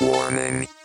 Warning.